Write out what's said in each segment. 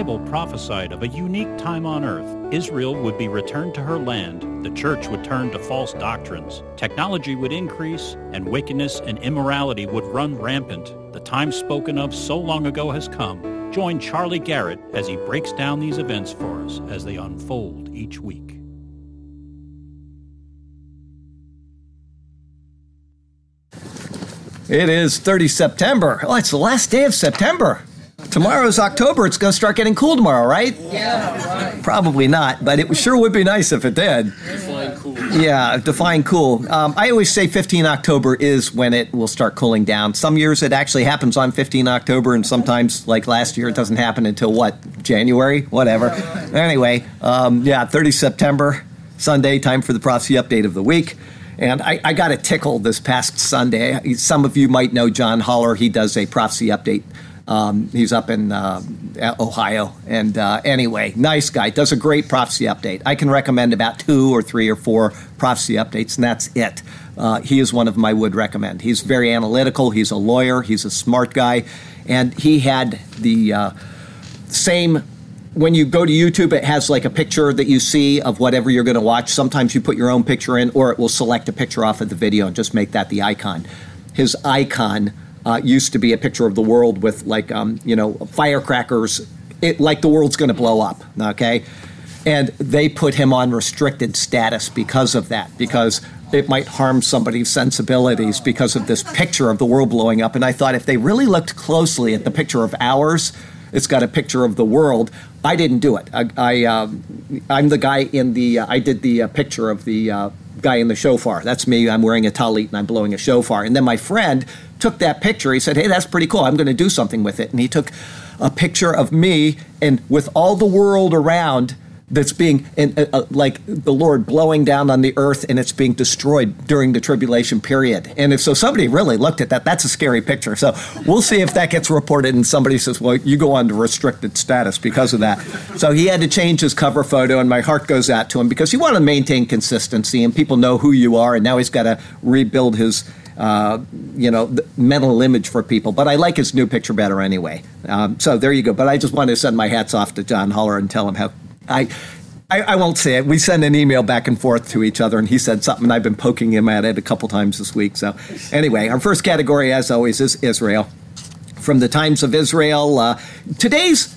Bible prophesied of a unique time on earth. Israel would be returned to her land, the church would turn to false doctrines, technology would increase, and wickedness and immorality would run rampant. The time spoken of so long ago has come. Join Charlie Garrett as he breaks down these events for us as they unfold each week. It is 30 September. Oh, it's the last day of September. Tomorrow's October. It's going to start getting cool tomorrow, right? Yeah, right. Probably not, but it sure would be nice if it did. Define cool. Yeah, define cool. Um, I always say 15 October is when it will start cooling down. Some years it actually happens on 15 October, and sometimes, like last year, it doesn't happen until what? January? Whatever. Anyway, um, yeah, 30 September, Sunday, time for the prophecy update of the week. And I, I got a tickle this past Sunday. Some of you might know John Haller. He does a prophecy update. Um, he's up in uh, Ohio. And uh, anyway, nice guy. Does a great prophecy update. I can recommend about two or three or four prophecy updates, and that's it. Uh, he is one of my would recommend. He's very analytical. He's a lawyer. He's a smart guy. And he had the uh, same when you go to YouTube, it has like a picture that you see of whatever you're going to watch. Sometimes you put your own picture in, or it will select a picture off of the video and just make that the icon. His icon uh, used to be a picture of the world with like um, you know firecrackers, it, like the world's going to blow up. Okay, and they put him on restricted status because of that, because it might harm somebody's sensibilities because of this picture of the world blowing up. And I thought if they really looked closely at the picture of ours it's got a picture of the world. I didn't do it. I, I um, I'm the guy in the. Uh, I did the uh, picture of the uh, guy in the shofar. That's me. I'm wearing a tallit and I'm blowing a shofar. And then my friend took that picture. He said, "Hey, that's pretty cool. I'm going to do something with it." And he took a picture of me and with all the world around that's being in, uh, uh, like the Lord blowing down on the earth and it's being destroyed during the tribulation period. And if so, somebody really looked at that. That's a scary picture. So we'll see if that gets reported and somebody says, "Well, you go on to restricted status because of that." So he had to change his cover photo, and my heart goes out to him because you want to maintain consistency and people know who you are. And now he's got to rebuild his. Uh, you know, mental image for people. But I like his new picture better anyway. Um, so there you go. But I just want to send my hats off to John Haller and tell him how I, I, I, won't say it. We send an email back and forth to each other, and he said something, and I've been poking him at it a couple times this week. So, anyway, our first category, as always, is Israel. From the Times of Israel, uh, today's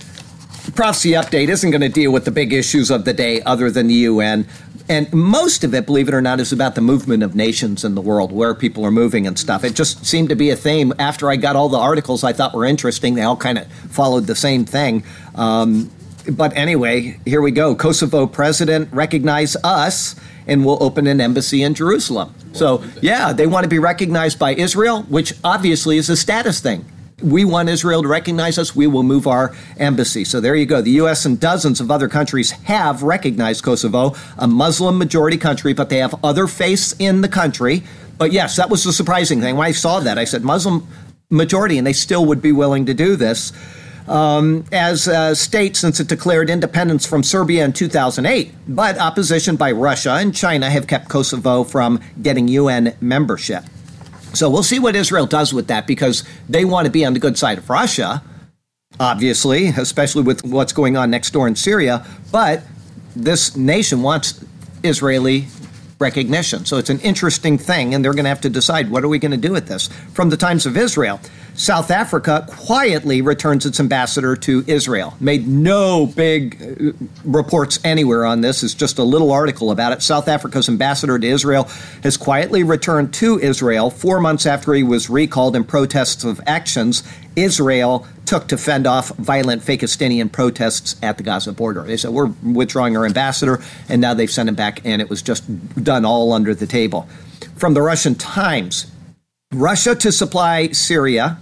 prophecy update isn't going to deal with the big issues of the day other than the UN. And most of it, believe it or not, is about the movement of nations in the world, where people are moving and stuff. It just seemed to be a theme. After I got all the articles I thought were interesting, they all kind of followed the same thing. Um, but anyway, here we go. Kosovo president recognize us and we'll open an embassy in Jerusalem. So, yeah, they want to be recognized by Israel, which obviously is a status thing. We want Israel to recognize us, we will move our embassy. So there you go. The U.S. and dozens of other countries have recognized Kosovo, a Muslim majority country, but they have other faiths in the country. But yes, that was the surprising thing. When I saw that, I said Muslim majority, and they still would be willing to do this um, as a state since it declared independence from Serbia in 2008. But opposition by Russia and China have kept Kosovo from getting UN membership. So we'll see what Israel does with that because they want to be on the good side of Russia, obviously, especially with what's going on next door in Syria. But this nation wants Israeli recognition. So it's an interesting thing, and they're going to have to decide what are we going to do with this. From the Times of Israel, South Africa quietly returns its ambassador to Israel. Made no big uh, reports anywhere on this. It's just a little article about it. South Africa's ambassador to Israel has quietly returned to Israel four months after he was recalled in protests of actions Israel took to fend off violent Fakistinian protests at the Gaza border. They said, We're withdrawing our ambassador, and now they've sent him back, and it was just done all under the table. From the Russian Times, Russia to supply Syria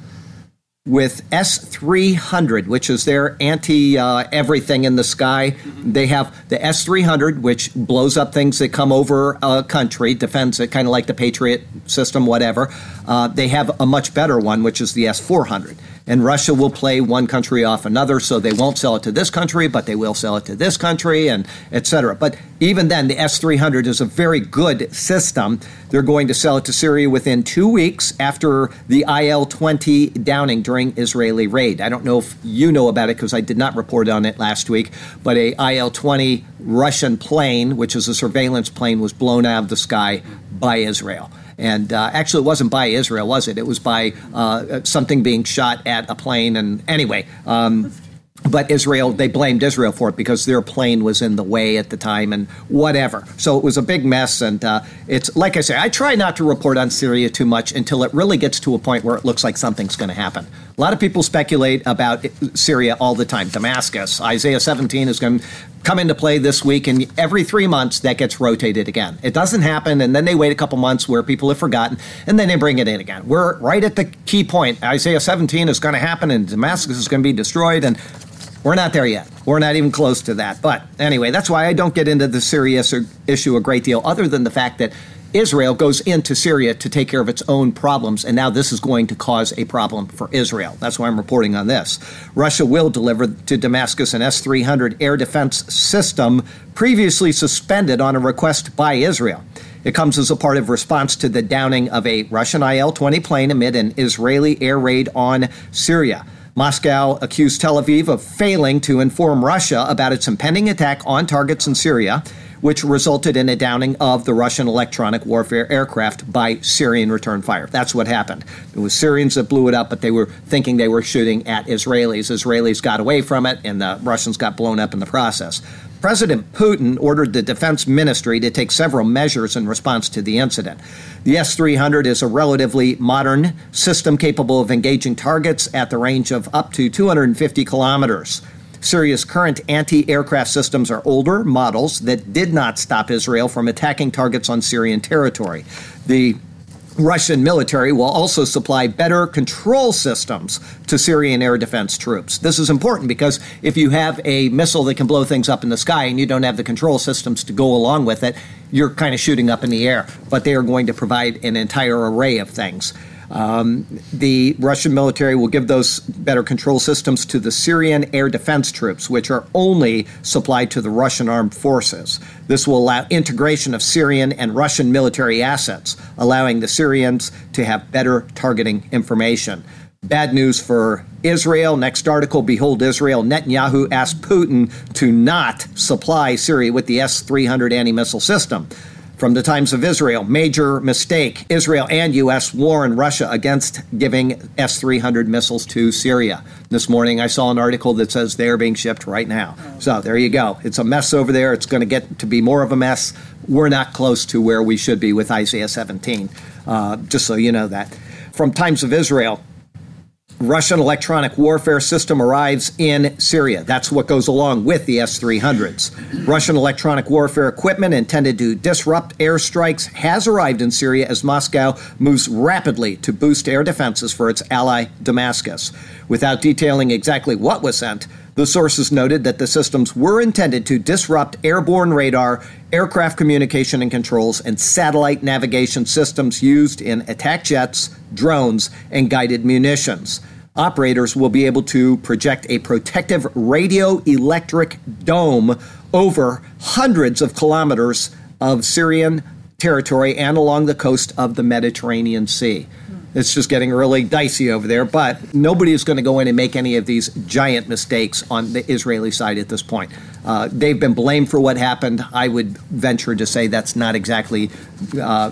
with S 300, which is their anti uh, everything in the sky. Mm-hmm. They have the S 300, which blows up things that come over a country, defends it, kind of like the Patriot system, whatever. Uh, they have a much better one, which is the S 400. And Russia will play one country off another, so they won't sell it to this country, but they will sell it to this country, and et cetera. But even then, the S 300 is a very good system. They're going to sell it to Syria within two weeks after the IL 20 downing during Israeli raid. I don't know if you know about it because I did not report on it last week, but a IL 20 Russian plane, which is a surveillance plane, was blown out of the sky by Israel. And uh, actually, it wasn't by Israel, was it? It was by uh, something being shot at a plane. And anyway, um, but Israel, they blamed Israel for it because their plane was in the way at the time and whatever. So it was a big mess. And uh, it's like I say, I try not to report on Syria too much until it really gets to a point where it looks like something's going to happen. A lot of people speculate about Syria all the time. Damascus, Isaiah 17 is going to come into play this week, and every three months that gets rotated again. It doesn't happen, and then they wait a couple months where people have forgotten, and then they bring it in again. We're right at the key point. Isaiah 17 is going to happen, and Damascus is going to be destroyed, and we're not there yet. We're not even close to that. But anyway, that's why I don't get into the Syria issue a great deal, other than the fact that Israel goes into Syria to take care of its own problems, and now this is going to cause a problem for Israel. That's why I'm reporting on this. Russia will deliver to Damascus an S 300 air defense system previously suspended on a request by Israel. It comes as a part of response to the downing of a Russian IL 20 plane amid an Israeli air raid on Syria. Moscow accused Tel Aviv of failing to inform Russia about its impending attack on targets in Syria, which resulted in a downing of the Russian electronic warfare aircraft by Syrian return fire. That's what happened. It was Syrians that blew it up, but they were thinking they were shooting at Israelis. Israelis got away from it, and the Russians got blown up in the process. President Putin ordered the defense ministry to take several measures in response to the incident. The S 300 is a relatively modern system capable of engaging targets at the range of up to 250 kilometers. Syria's current anti aircraft systems are older models that did not stop Israel from attacking targets on Syrian territory. The Russian military will also supply better control systems to Syrian air defense troops. This is important because if you have a missile that can blow things up in the sky and you don't have the control systems to go along with it, you're kind of shooting up in the air. But they are going to provide an entire array of things. Um, the Russian military will give those better control systems to the Syrian air defense troops, which are only supplied to the Russian armed forces. This will allow integration of Syrian and Russian military assets, allowing the Syrians to have better targeting information. Bad news for Israel. Next article Behold Israel. Netanyahu asked Putin to not supply Syria with the S 300 anti missile system. From the Times of Israel, major mistake. Israel and U.S. warn Russia against giving S 300 missiles to Syria. This morning I saw an article that says they are being shipped right now. So there you go. It's a mess over there. It's going to get to be more of a mess. We're not close to where we should be with Isaiah 17, uh, just so you know that. From Times of Israel, Russian electronic warfare system arrives in Syria. That's what goes along with the S 300s. Russian electronic warfare equipment intended to disrupt airstrikes has arrived in Syria as Moscow moves rapidly to boost air defenses for its ally Damascus. Without detailing exactly what was sent, the sources noted that the systems were intended to disrupt airborne radar, aircraft communication and controls, and satellite navigation systems used in attack jets, drones, and guided munitions operators will be able to project a protective radio electric dome over hundreds of kilometers of Syrian territory and along the coast of the Mediterranean Sea. It's just getting really dicey over there, but nobody is going to go in and make any of these giant mistakes on the Israeli side at this point. Uh, they've been blamed for what happened. I would venture to say that's not exactly uh,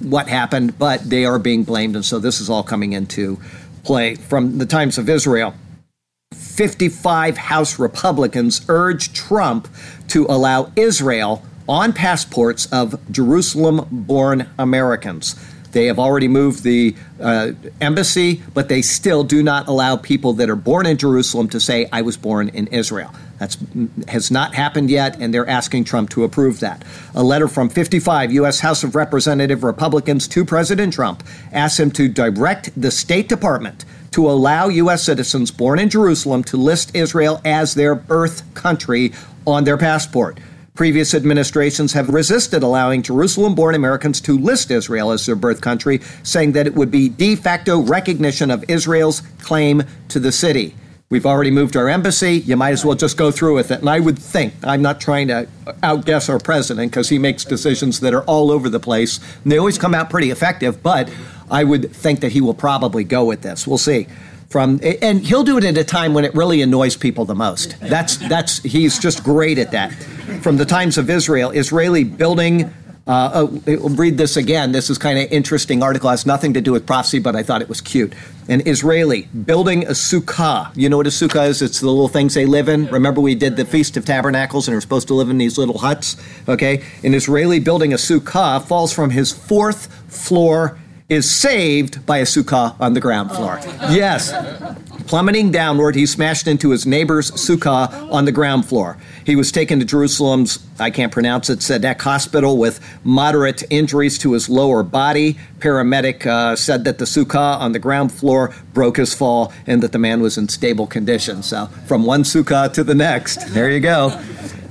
what happened, but they are being blamed, and so this is all coming into play from the Times of Israel. 55 House Republicans urge Trump to allow Israel on passports of Jerusalem born Americans. They have already moved the uh, embassy, but they still do not allow people that are born in Jerusalem to say, I was born in Israel. That has not happened yet, and they're asking Trump to approve that. A letter from 55 U.S. House of Representative Republicans to President Trump asks him to direct the State Department to allow U.S. citizens born in Jerusalem to list Israel as their birth country on their passport. Previous administrations have resisted allowing Jerusalem born Americans to list Israel as their birth country, saying that it would be de facto recognition of Israel's claim to the city. We've already moved our embassy. You might as well just go through with it. And I would think, I'm not trying to outguess our president because he makes decisions that are all over the place. And they always come out pretty effective, but I would think that he will probably go with this. We'll see from and he'll do it at a time when it really annoys people the most. That's that's he's just great at that. From the times of Israel, Israeli building. Uh, oh, read this again. This is kind of interesting article. It has nothing to do with prophecy, but I thought it was cute. An Israeli building a sukkah. You know what a sukkah is? It's the little things they live in. Remember, we did the Feast of Tabernacles, and we're supposed to live in these little huts. Okay, an Israeli building a sukkah falls from his fourth floor is saved by a sukkah on the ground floor. Yes. Plummeting downward, he smashed into his neighbor's sukkah on the ground floor. He was taken to Jerusalem's, I can't pronounce it, Tzedek Hospital with moderate injuries to his lower body. Paramedic uh, said that the sukkah on the ground floor broke his fall and that the man was in stable condition. So, from one sukkah to the next, there you go.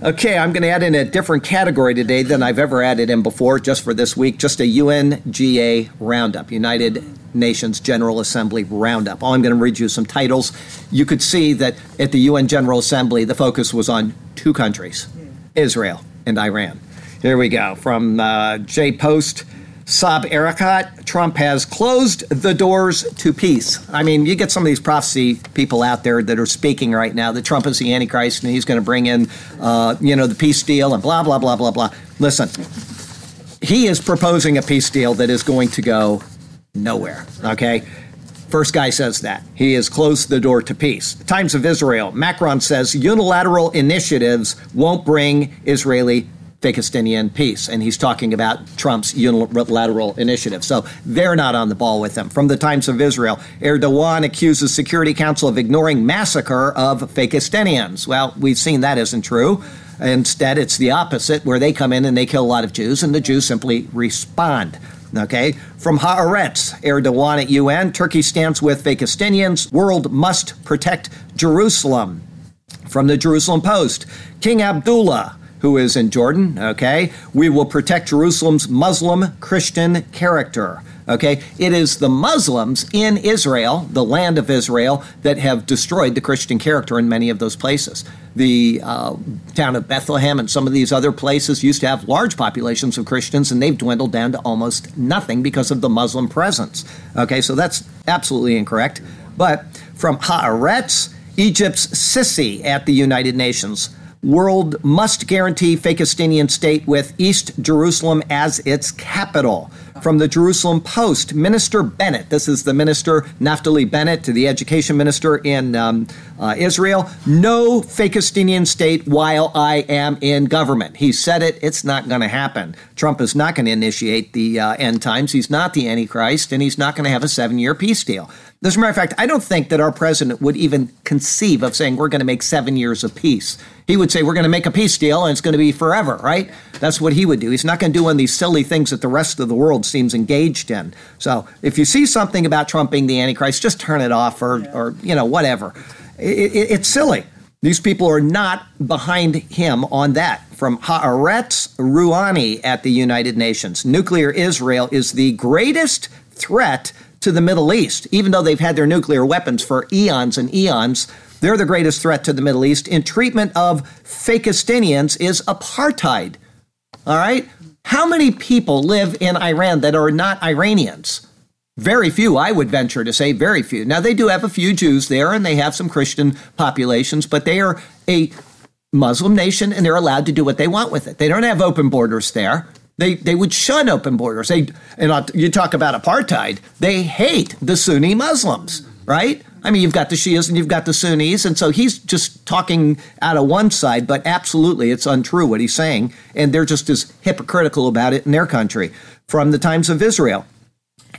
Okay, I'm going to add in a different category today than I've ever added in before, just for this week, just a UNGA roundup, United Nations General Assembly roundup. All I'm going to read you some titles. You could see that at the UN General Assembly, the focus was on two countries Israel and Iran. Here we go from uh, J Post. Saeb Erekat, Trump has closed the doors to peace. I mean, you get some of these prophecy people out there that are speaking right now that Trump is the Antichrist and he's going to bring in, uh, you know, the peace deal and blah, blah, blah, blah, blah. Listen, he is proposing a peace deal that is going to go nowhere, okay? First guy says that. He has closed the door to peace. Times of Israel. Macron says unilateral initiatives won't bring Israeli Fakistinian peace. And he's talking about Trump's unilateral initiative. So they're not on the ball with him. From the Times of Israel, Erdogan accuses Security Council of ignoring massacre of Fakistinians. Well, we've seen that isn't true. Instead, it's the opposite, where they come in and they kill a lot of Jews, and the Jews simply respond. Okay, from Haaretz, Erdogan at UN, Turkey stands with Fakistinians. World must protect Jerusalem. From the Jerusalem Post, King Abdullah who is in Jordan, okay? We will protect Jerusalem's Muslim Christian character. Okay, it is the Muslims in Israel, the land of Israel, that have destroyed the Christian character in many of those places. The uh, town of Bethlehem and some of these other places used to have large populations of Christians, and they've dwindled down to almost nothing because of the Muslim presence. Okay, so that's absolutely incorrect. But from Haaretz, Egypt's Sisi at the United Nations world must guarantee Fakistinian state with East Jerusalem as its capital. From the Jerusalem Post, Minister Bennett, this is the minister, Naftali Bennett, to the education minister in um, uh, Israel, no Fakistinian state while I am in government. He said it, it's not going to happen. Trump is not going to initiate the uh, end times. He's not the Antichrist, and he's not going to have a seven year peace deal. As a matter of fact, I don't think that our president would even conceive of saying we're going to make seven years of peace. He would say we're going to make a peace deal and it's going to be forever, right? That's what he would do. He's not going to do one of these silly things that the rest of the world seems engaged in. So if you see something about Trump being the Antichrist, just turn it off or, or you know, whatever. It, it, it's silly. These people are not behind him on that. From Haaretz Rouhani at the United Nations, nuclear Israel is the greatest threat to the Middle East. Even though they've had their nuclear weapons for eons and eons, they're the greatest threat to the Middle East. In treatment of Fakistinians is apartheid. All right? How many people live in Iran that are not Iranians? Very few, I would venture to say, very few. Now, they do have a few Jews there and they have some Christian populations, but they are a Muslim nation and they're allowed to do what they want with it. They don't have open borders there. They, they would shun open borders. They, and you talk about apartheid, they hate the Sunni Muslims, right? I mean, you've got the Shias and you've got the Sunnis, and so he's just talking out of one side, but absolutely it's untrue what he's saying, and they're just as hypocritical about it in their country. From the Times of Israel,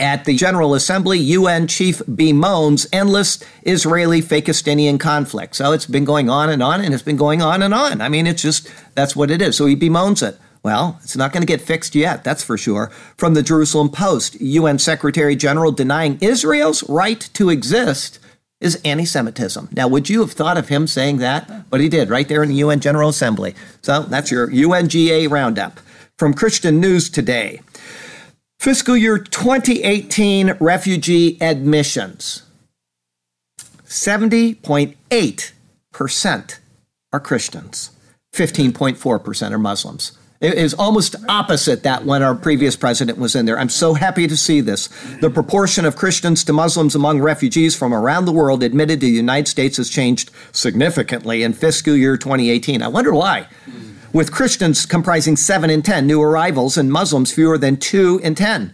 at the General Assembly, UN chief bemoans endless Israeli Fakistinian conflict. So it's been going on and on, and it's been going on and on. I mean, it's just that's what it is. So he bemoans it. Well, it's not going to get fixed yet, that's for sure. From the Jerusalem Post, UN Secretary General denying Israel's right to exist is anti Semitism. Now, would you have thought of him saying that? But he did right there in the UN General Assembly. So that's your UNGA roundup. From Christian News Today Fiscal year 2018 refugee admissions 70.8% are Christians, 15.4% are Muslims. It is almost opposite that when our previous president was in there. I'm so happy to see this. The proportion of Christians to Muslims among refugees from around the world admitted to the United States has changed significantly in fiscal year 2018. I wonder why. With Christians comprising 7 in 10 new arrivals and Muslims fewer than 2 in 10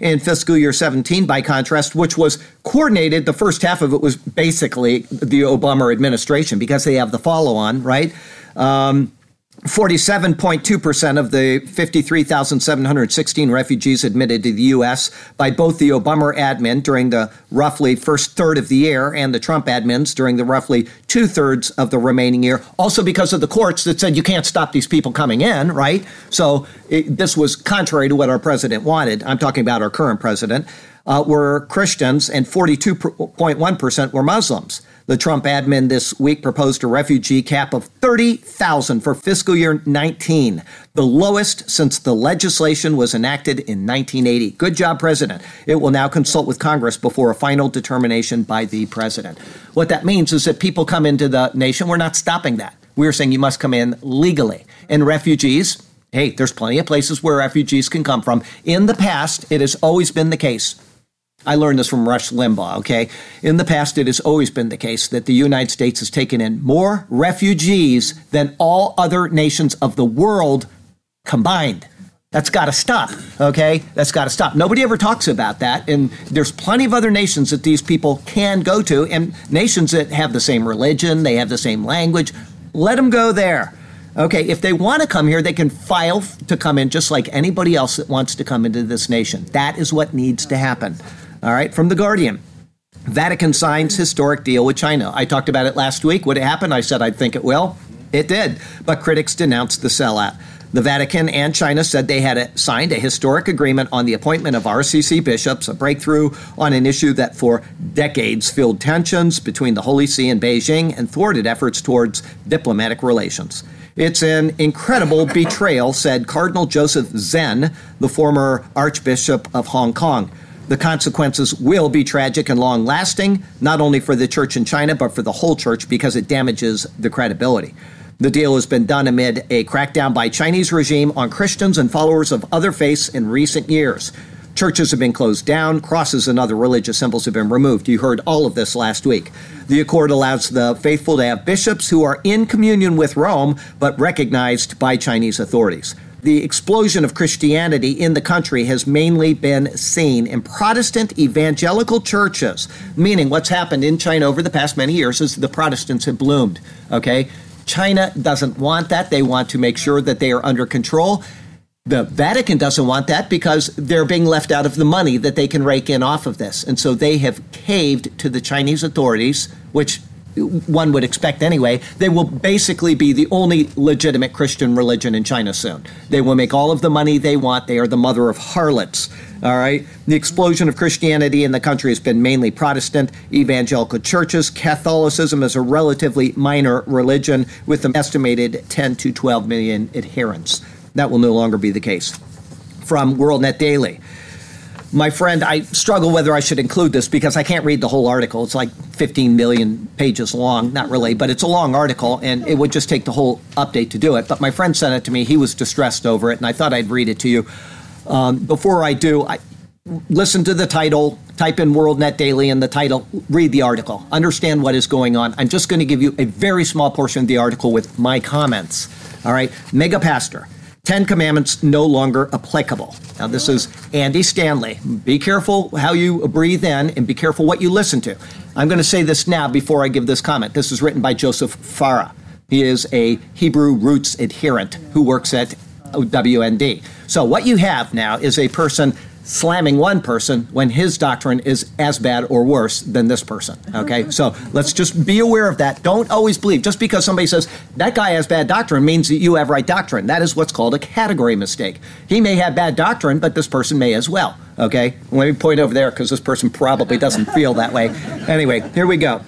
in fiscal year 17, by contrast, which was coordinated. The first half of it was basically the Obama administration because they have the follow on, right? Um, 47.2% of the 53,716 refugees admitted to the U.S. by both the Obama admin during the roughly first third of the year and the Trump admins during the roughly two thirds of the remaining year. Also, because of the courts that said you can't stop these people coming in, right? So it, this was contrary to what our president wanted. I'm talking about our current president. Uh, were Christians and 42.1% were Muslims. The Trump admin this week proposed a refugee cap of 30,000 for fiscal year 19, the lowest since the legislation was enacted in 1980. Good job, President. It will now consult with Congress before a final determination by the President. What that means is that people come into the nation, we're not stopping that. We're saying you must come in legally. And refugees, hey, there's plenty of places where refugees can come from. In the past, it has always been the case I learned this from Rush Limbaugh, okay? In the past, it has always been the case that the United States has taken in more refugees than all other nations of the world combined. That's got to stop, okay? That's got to stop. Nobody ever talks about that. And there's plenty of other nations that these people can go to, and nations that have the same religion, they have the same language. Let them go there. Okay, if they want to come here, they can file to come in just like anybody else that wants to come into this nation. That is what needs to happen. All right, from The Guardian. Vatican signs historic deal with China. I talked about it last week. Would it happen? I said I'd think it will. It did, but critics denounced the sellout. The Vatican and China said they had signed a historic agreement on the appointment of RCC bishops, a breakthrough on an issue that for decades filled tensions between the Holy See and Beijing and thwarted efforts towards diplomatic relations. It's an incredible betrayal, said Cardinal Joseph Zen, the former Archbishop of Hong Kong. The consequences will be tragic and long lasting, not only for the church in China, but for the whole church because it damages the credibility. The deal has been done amid a crackdown by Chinese regime on Christians and followers of other faiths in recent years. Churches have been closed down, crosses and other religious symbols have been removed. You heard all of this last week. The accord allows the faithful to have bishops who are in communion with Rome but recognized by Chinese authorities the explosion of Christianity in the country has mainly been seen in Protestant evangelical churches, meaning what's happened in China over the past many years is the Protestants have bloomed. Okay? China doesn't want that. They want to make sure that they are under control. The Vatican doesn't want that because they're being left out of the money that they can rake in off of this. And so they have caved to the Chinese authorities, which one would expect anyway, they will basically be the only legitimate Christian religion in China soon. They will make all of the money they want. They are the mother of harlots. All right. The explosion of Christianity in the country has been mainly Protestant, evangelical churches. Catholicism is a relatively minor religion with an estimated 10 to 12 million adherents. That will no longer be the case. From WorldNet Daily. My friend, I struggle whether I should include this because I can't read the whole article. It's like 15 million pages long. Not really, but it's a long article, and it would just take the whole update to do it. But my friend sent it to me. He was distressed over it, and I thought I'd read it to you. Um, before I do, I, listen to the title, type in WorldNet Daily in the title, read the article, understand what is going on. I'm just going to give you a very small portion of the article with my comments. All right, Mega Pastor. Ten Commandments no longer applicable. Now, this is Andy Stanley. Be careful how you breathe in and be careful what you listen to. I'm going to say this now before I give this comment. This is written by Joseph Farah. He is a Hebrew roots adherent who works at WND. So, what you have now is a person slamming one person when his doctrine is as bad or worse than this person. Okay, so let's just be aware of that. Don't always believe just because somebody says that guy has bad doctrine means that you have right doctrine. That is what's called a category mistake. He may have bad doctrine, but this person may as well. Okay, let me point over there because this person probably doesn't feel that way. Anyway, here we go.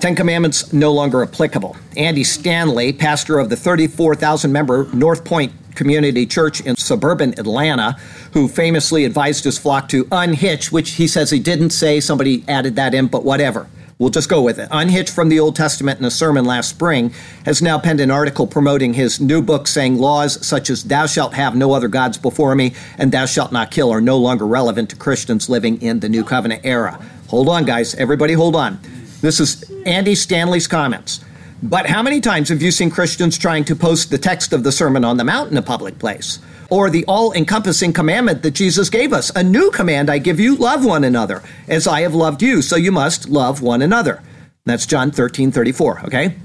Ten Commandments no longer applicable. Andy Stanley, pastor of the 34,000 member North Point Community Church in suburban Atlanta, who famously advised his flock to unhitch, which he says he didn't say, somebody added that in, but whatever. We'll just go with it. Unhitched from the Old Testament in a sermon last spring, has now penned an article promoting his new book saying laws such as thou shalt have no other gods before me and thou shalt not kill are no longer relevant to Christians living in the New Covenant era. Hold on, guys. Everybody hold on. This is Andy Stanley's comments. But how many times have you seen Christians trying to post the text of the Sermon on the Mount in a public place? Or the all encompassing commandment that Jesus gave us a new command I give you love one another, as I have loved you, so you must love one another. That's John 13 34, okay?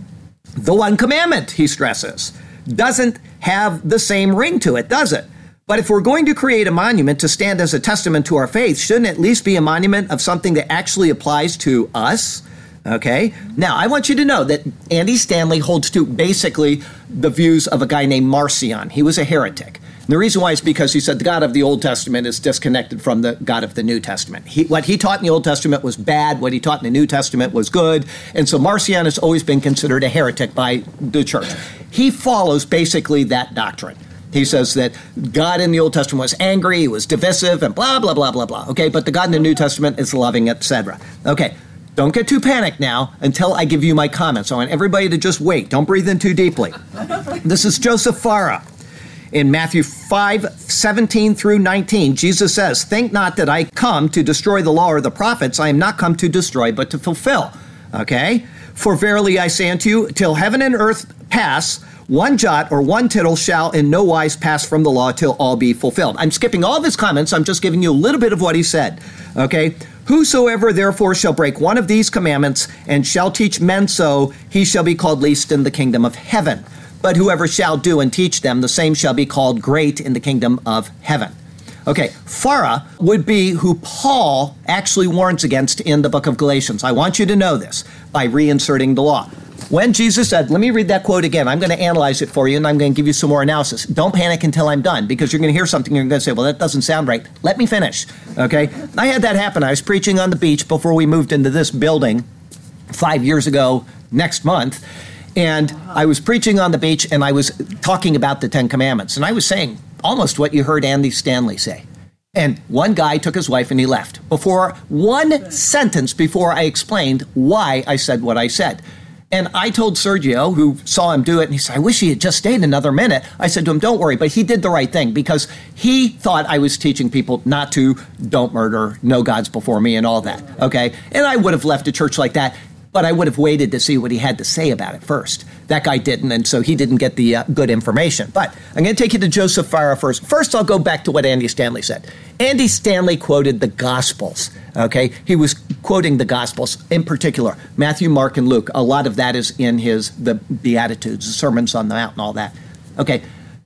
The one commandment, he stresses, doesn't have the same ring to it, does it? But if we're going to create a monument to stand as a testament to our faith, shouldn't it at least be a monument of something that actually applies to us? Okay? Now, I want you to know that Andy Stanley holds to basically the views of a guy named Marcion. He was a heretic. And the reason why is because he said the God of the Old Testament is disconnected from the God of the New Testament. He, what he taught in the Old Testament was bad, what he taught in the New Testament was good. And so Marcion has always been considered a heretic by the church. He follows basically that doctrine. He says that God in the Old Testament was angry, he was divisive, and blah, blah, blah, blah, blah. Okay, but the God in the New Testament is loving, etc. Okay, don't get too panicked now until I give you my comments. I want everybody to just wait. Don't breathe in too deeply. this is Joseph Farah. In Matthew 5 17 through 19, Jesus says, Think not that I come to destroy the law or the prophets. I am not come to destroy, but to fulfill. Okay? For verily I say unto you, till heaven and earth pass, one jot or one tittle shall in no wise pass from the law till all be fulfilled. I'm skipping all of his comments. I'm just giving you a little bit of what he said. Okay? Whosoever therefore shall break one of these commandments and shall teach men so, he shall be called least in the kingdom of heaven. But whoever shall do and teach them, the same shall be called great in the kingdom of heaven. Okay, Farah would be who Paul actually warns against in the book of Galatians. I want you to know this by reinserting the law. When Jesus said, let me read that quote again. I'm going to analyze it for you and I'm going to give you some more analysis. Don't panic until I'm done because you're going to hear something and you're going to say, well, that doesn't sound right. Let me finish. Okay? I had that happen. I was preaching on the beach before we moved into this building five years ago next month. And I was preaching on the beach and I was talking about the Ten Commandments. And I was saying almost what you heard Andy Stanley say. And one guy took his wife and he left before one sentence before I explained why I said what I said. And I told Sergio, who saw him do it, and he said, I wish he had just stayed another minute. I said to him, Don't worry, but he did the right thing because he thought I was teaching people not to, don't murder, no gods before me, and all that. Okay? And I would have left a church like that but I would have waited to see what he had to say about it first. That guy didn't, and so he didn't get the uh, good information. But I'm going to take you to Joseph Farah first. First, I'll go back to what Andy Stanley said. Andy Stanley quoted the Gospels. Okay, he was quoting the Gospels in particular, Matthew, Mark, and Luke. A lot of that is in his the Beatitudes, the Sermons on the Mount, and all that. Okay,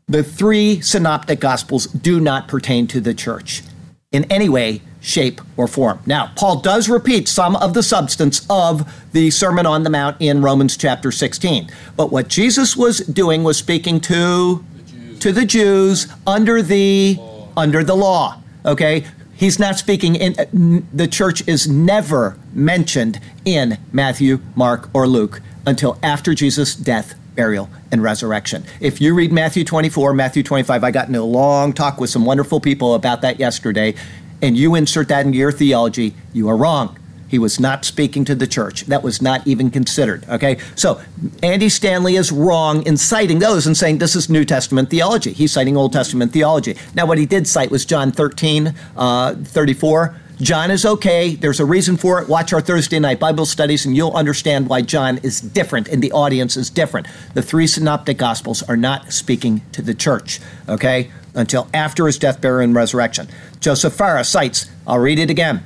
the three synoptic Gospels do not pertain to the church in any way, shape, or form. Now, Paul does repeat some of the substance of the Sermon on the Mount in Romans chapter 16. But what Jesus was doing was speaking to the to the Jews under the law. under the law. Okay? He's not speaking in uh, the church is never mentioned in Matthew, Mark, or Luke until after Jesus' death, burial, and resurrection. If you read Matthew 24, Matthew 25, I got into a long talk with some wonderful people about that yesterday, and you insert that into your theology, you are wrong. He was not speaking to the church. That was not even considered. Okay? So Andy Stanley is wrong in citing those and saying this is New Testament theology. He's citing Old Testament theology. Now, what he did cite was John 13, uh, 34. John is okay. There's a reason for it. Watch our Thursday night Bible studies and you'll understand why John is different and the audience is different. The three synoptic gospels are not speaking to the church, okay, until after his death, burial, and resurrection. Joseph Farah cites, I'll read it again.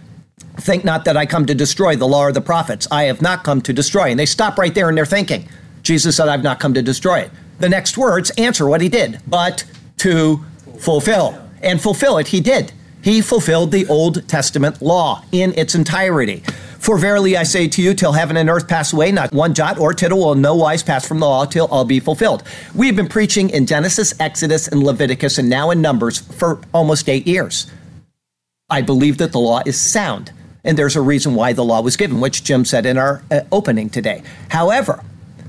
Think not that I come to destroy the law or the prophets. I have not come to destroy. And they stop right there in their thinking. Jesus said, I've not come to destroy it. The next words answer what he did, but to fulfill. And fulfill it, he did. He fulfilled the Old Testament law in its entirety. For verily I say to you, till heaven and earth pass away, not one jot or tittle will no wise pass from the law till all be fulfilled. We have been preaching in Genesis, Exodus, and Leviticus, and now in Numbers for almost eight years. I believe that the law is sound, and there's a reason why the law was given, which Jim said in our uh, opening today. However,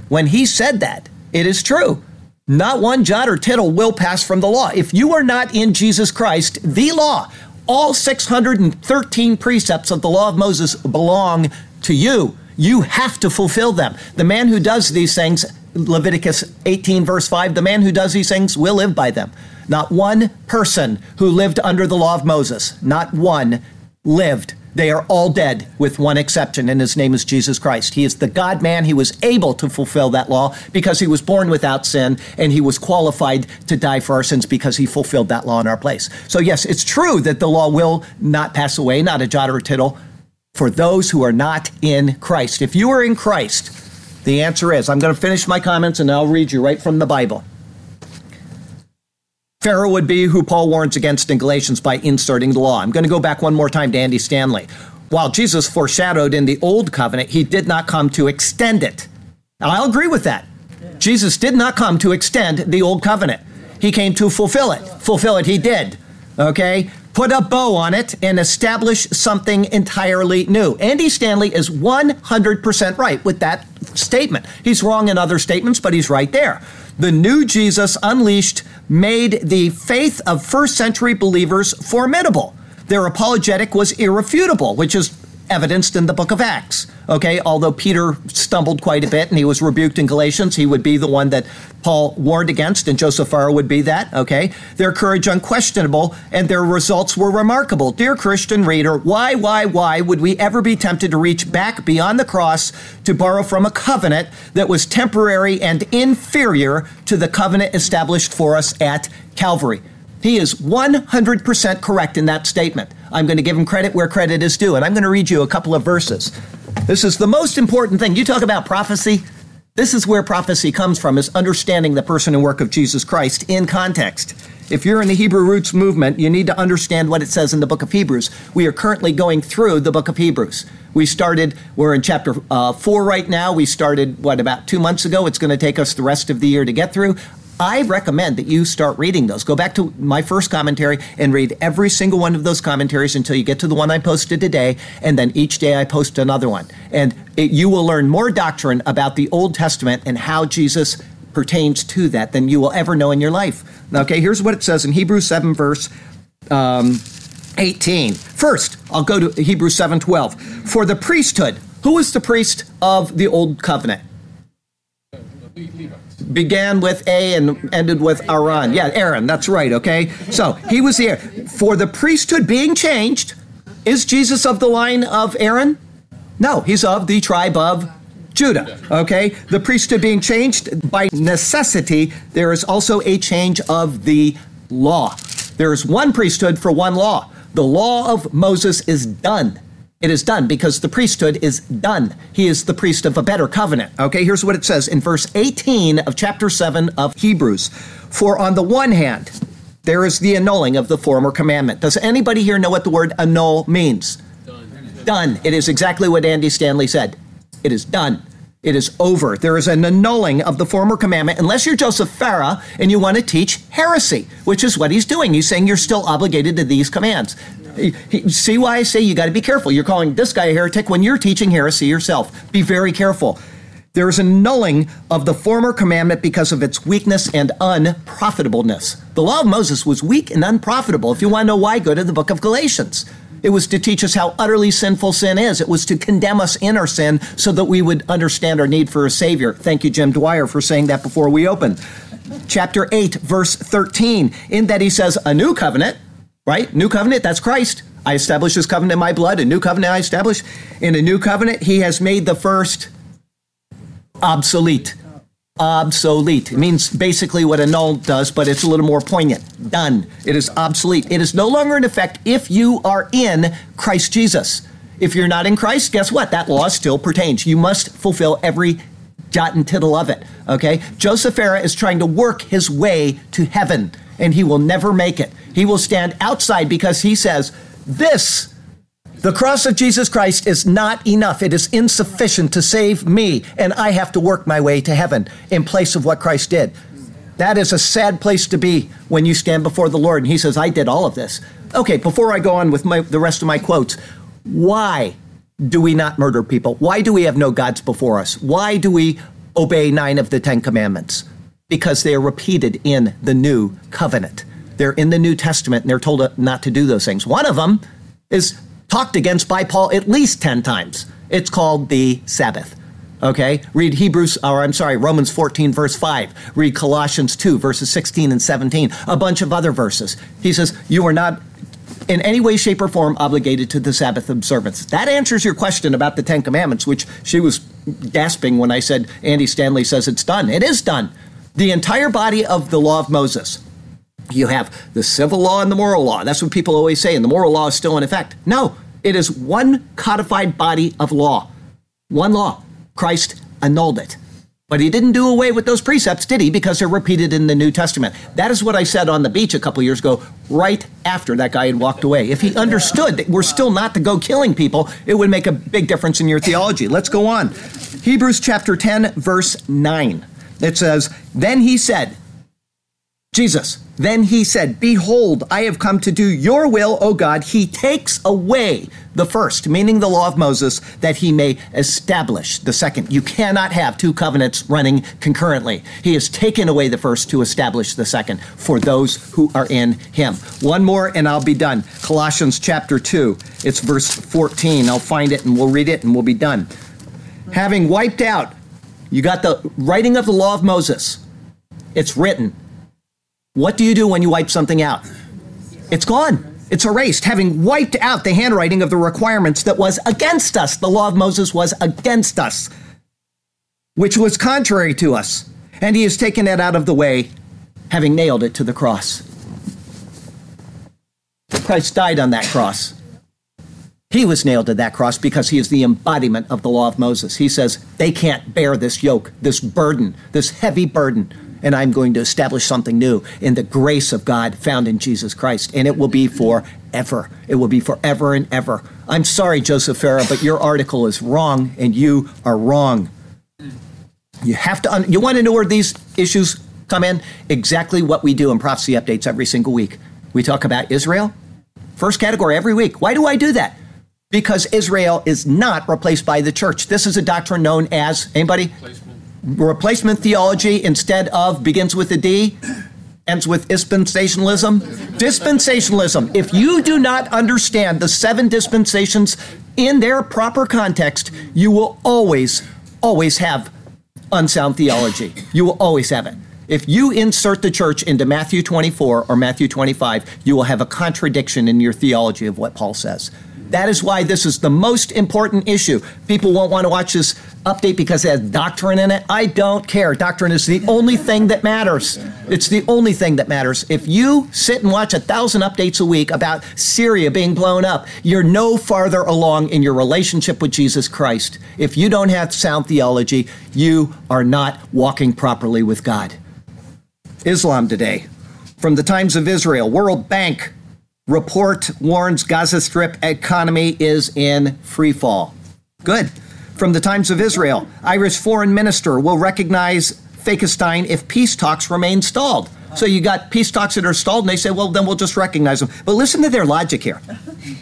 when he said that, it is true. Not one jot or tittle will pass from the law. If you are not in Jesus Christ, the law, all 613 precepts of the law of Moses belong to you. You have to fulfill them. The man who does these things, Leviticus 18, verse 5, the man who does these things will live by them. Not one person who lived under the law of Moses, not one lived they are all dead, with one exception, and his name is Jesus Christ. He is the God man. He was able to fulfill that law because he was born without sin, and he was qualified to die for our sins because he fulfilled that law in our place. So, yes, it's true that the law will not pass away, not a jot or a tittle, for those who are not in Christ. If you are in Christ, the answer is I'm going to finish my comments and I'll read you right from the Bible. Farah would be who Paul warns against in Galatians by inserting the law. I'm going to go back one more time to Andy Stanley. While Jesus foreshadowed in the old covenant, he did not come to extend it. I'll agree with that. Jesus did not come to extend the old covenant. He came to fulfill it. Fulfill it, he did. Okay? Put a bow on it and establish something entirely new. Andy Stanley is 100% right with that statement. He's wrong in other statements, but he's right there. The new Jesus unleashed made the faith of first century believers formidable. Their apologetic was irrefutable, which is evidenced in the book of Acts. Okay, although Peter stumbled quite a bit and he was rebuked in Galatians, he would be the one that Paul warned against, and Joseph Farah would be that. Okay, their courage unquestionable and their results were remarkable. Dear Christian reader, why, why, why would we ever be tempted to reach back beyond the cross to borrow from a covenant that was temporary and inferior to the covenant established for us at Calvary? He is 100% correct in that statement. I'm going to give him credit where credit is due, and I'm going to read you a couple of verses. This is the most important thing. You talk about prophecy. This is where prophecy comes from, is understanding the person and work of Jesus Christ in context. If you're in the Hebrew roots movement, you need to understand what it says in the book of Hebrews. We are currently going through the book of Hebrews. We started, we're in chapter uh, four right now. We started, what, about two months ago? It's going to take us the rest of the year to get through. I recommend that you start reading those. Go back to my first commentary and read every single one of those commentaries until you get to the one I posted today, and then each day I post another one. And it, you will learn more doctrine about the Old Testament and how Jesus pertains to that than you will ever know in your life. Okay, here's what it says in Hebrews 7, verse um, 18. First, I'll go to Hebrews 7 12. For the priesthood, who is the priest of the Old Covenant? Began with A and ended with Aaron. Yeah, Aaron, that's right, okay? So he was here. For the priesthood being changed, is Jesus of the line of Aaron? No, he's of the tribe of Judah, okay? The priesthood being changed by necessity, there is also a change of the law. There is one priesthood for one law. The law of Moses is done. It is done because the priesthood is done. He is the priest of a better covenant. Okay, here's what it says in verse 18 of chapter 7 of Hebrews. For on the one hand, there is the annulling of the former commandment. Does anybody here know what the word annul means? Done. Done. It is exactly what Andy Stanley said. It is done. It is over. There is an annulling of the former commandment, unless you're Joseph Farah and you want to teach heresy, which is what he's doing. He's saying you're still obligated to these commands. See why I say you got to be careful. You're calling this guy a heretic when you're teaching heresy yourself. Be very careful. There is a nulling of the former commandment because of its weakness and unprofitableness. The law of Moses was weak and unprofitable. If you want to know why, go to the book of Galatians. It was to teach us how utterly sinful sin is. It was to condemn us in our sin so that we would understand our need for a Savior. Thank you, Jim Dwyer, for saying that before we open. Chapter 8, verse 13, in that he says, A new covenant right? New covenant, that's Christ. I establish this covenant in my blood. A new covenant I establish. In a new covenant, he has made the first obsolete. Obsolete. It means basically what annul does, but it's a little more poignant. Done. It is obsolete. It is no longer in effect if you are in Christ Jesus. If you're not in Christ, guess what? That law still pertains. You must fulfill every jot and tittle of it. Okay? Joseph Farah is trying to work his way to heaven, and he will never make it He will stand outside because he says, This the cross of Jesus Christ is not enough. It is insufficient to save me, and I have to work my way to heaven in place of what Christ did. That is a sad place to be when you stand before the Lord and He says, I did all of this. Okay, before I go on with my, the rest of my quotes, why do we not murder people? Why do we have no gods before us? Why do we obey nine of the Ten Commandments? Because they are repeated in the New Covenant. They're in the New Testament and they're told uh, not to do those things. One of them is talked against by Paul at least 10 times. It's called the Sabbath. Okay? Read Hebrews, or I'm sorry, Romans 14, verse 5. Read Colossians 2, verses 16 and 17. A bunch of other verses. He says, You are not in any way, shape, or form obligated to the Sabbath observance. That answers your question about the Ten Commandments, which she was gasping when I said Andy Stanley says it's done. It is done. The entire body of the law of Moses you have the civil law and the moral law. That's what people always say, and the moral law is still in effect. No, it is one codified body of law. One law. Christ annulled it. But he didn't do away with those precepts, did he? Because they're repeated in the New Testament. That is what I said on the beach a couple years ago, right after that guy had walked away. If he understood that we're still not to go killing people, it would make a big difference in your theology. Let's go on. Hebrews chapter 10, verse 9. It says, Then he said, Jesus. Then he said, Behold, I have come to do your will, O God. He takes away the first, meaning the law of Moses, that he may establish the second. You cannot have two covenants running concurrently. He has taken away the first to establish the second for those who are in him. One more and I'll be done. Colossians chapter 2, it's verse 14. I'll find it and we'll read it and we'll be done. Having wiped out, you got the writing of the law of Moses. It's written what do you do when you wipe something out? It's gone. It's erased, having wiped out the handwriting of the requirements that was against us. The law of Moses was against us, which was contrary to us. And he has taken it out of the way, having nailed it to the cross. Christ died on that cross. He was nailed to that cross because he is the embodiment of the law of Moses. He says, they can't bear this yoke, this burden, this heavy burden and I'm going to establish something new in the grace of God found in Jesus Christ. And it will be forever. It will be forever and ever. I'm sorry, Joseph Farah, but your article is wrong, and you are wrong. You have to, un- you want to know where these issues come in? Exactly what we do in prophecy updates every single week. We talk about Israel, first category every week. Why do I do that? Because Israel is not replaced by the church. This is a doctrine known as anybody? Replacement theology instead of begins with a D, ends with dispensationalism. Dispensationalism. If you do not understand the seven dispensations in their proper context, you will always, always have unsound theology. You will always have it. If you insert the church into Matthew 24 or Matthew 25, you will have a contradiction in your theology of what Paul says. That is why this is the most important issue. People won't want to watch this update because it has doctrine in it. I don't care. Doctrine is the only thing that matters. It's the only thing that matters. If you sit and watch a thousand updates a week about Syria being blown up, you're no farther along in your relationship with Jesus Christ. If you don't have sound theology, you are not walking properly with God. Islam today. From the Times of Israel, World Bank report warns Gaza Strip economy is in free fall. Good. From the Times of Israel, Irish foreign minister will recognize Fakestein if peace talks remain stalled. So you got peace talks that are stalled, and they say, well, then we'll just recognize them. But listen to their logic here.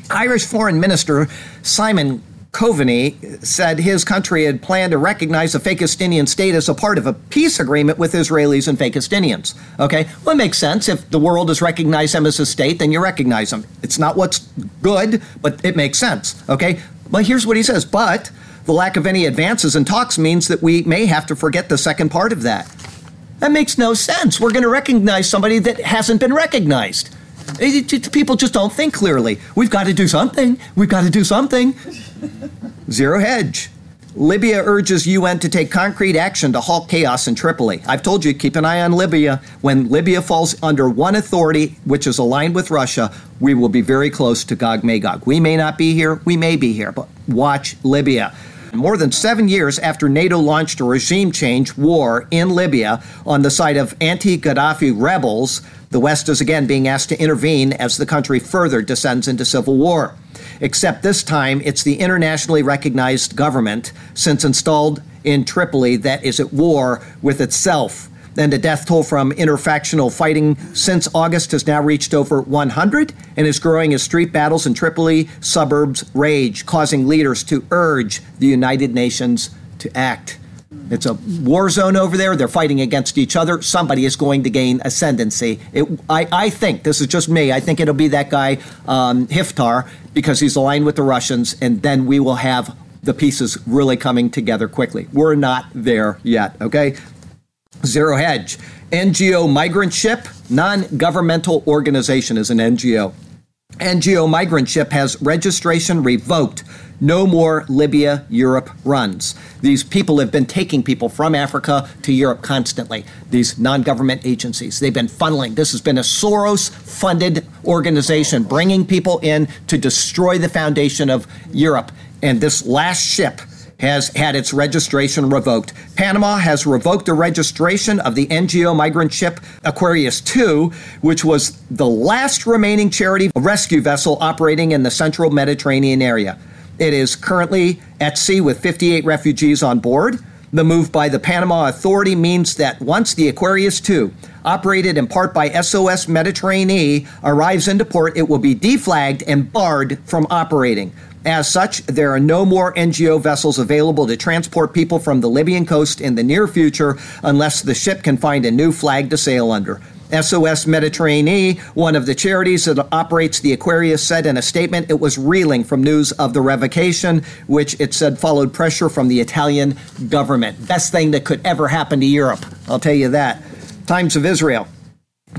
Irish foreign minister Simon Coveney said his country had planned to recognize the Fakistinian state as a part of a peace agreement with Israelis and Fakistinians. Okay, well, it makes sense. If the world has recognized them as a state, then you recognize them. It's not what's good, but it makes sense. Okay, but here's what he says. But the lack of any advances in talks means that we may have to forget the second part of that. That makes no sense. We're going to recognize somebody that hasn't been recognized. People just don't think clearly. We've got to do something. We've got to do something. Zero hedge. Libya urges UN to take concrete action to halt chaos in Tripoli. I've told you, keep an eye on Libya. When Libya falls under one authority, which is aligned with Russia, we will be very close to Gog Magog. We may not be here, we may be here, but watch Libya. More than seven years after NATO launched a regime change war in Libya on the side of anti Gaddafi rebels, The West is again being asked to intervene as the country further descends into civil war. Except this time, it's the internationally recognized government, since installed in Tripoli, that is at war with itself. And the death toll from interfactional fighting since August has now reached over 100 and is growing as street battles in Tripoli suburbs rage, causing leaders to urge the United Nations to act. It's a war zone over there. They're fighting against each other. Somebody is going to gain ascendancy. It, I, I, think, this is just me, I think it'll be that guy, um, Hiftar, because he's aligned with the Russians, and then we will have the pieces really coming together quickly. We're not there yet, okay? Zero Hedge. NGO migrant ship, non governmental organization is an NGO. NGO migrant ship has registration revoked. No more Libya Europe runs. These people have been taking people from Africa to Europe constantly. These non government agencies. They've been funneling. This has been a Soros funded organization bringing people in to destroy the foundation of Europe. And this last ship has had its registration revoked. Panama has revoked the registration of the NGO migrant ship Aquarius 2, which was the last remaining charity rescue vessel operating in the central Mediterranean area. It is currently at sea with 58 refugees on board. The move by the Panama Authority means that once the Aquarius II, operated in part by SOS Mediterranee, arrives into port, it will be deflagged and barred from operating. As such, there are no more NGO vessels available to transport people from the Libyan coast in the near future unless the ship can find a new flag to sail under. SOS Mediterranee, one of the charities that operates the Aquarius, said in a statement it was reeling from news of the revocation, which it said followed pressure from the Italian government. Best thing that could ever happen to Europe, I'll tell you that. Times of Israel.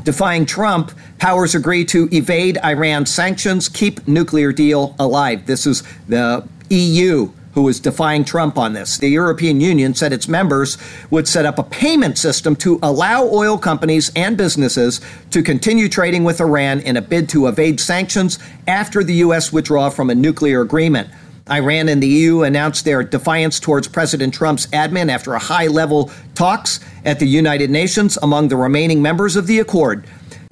Defying Trump, powers agree to evade Iran sanctions, keep nuclear deal alive. This is the EU who is defying Trump on this. The European Union said its members would set up a payment system to allow oil companies and businesses to continue trading with Iran in a bid to evade sanctions after the U.S. withdraw from a nuclear agreement. Iran and the EU announced their defiance towards President Trump's admin after high level talks at the United Nations among the remaining members of the accord.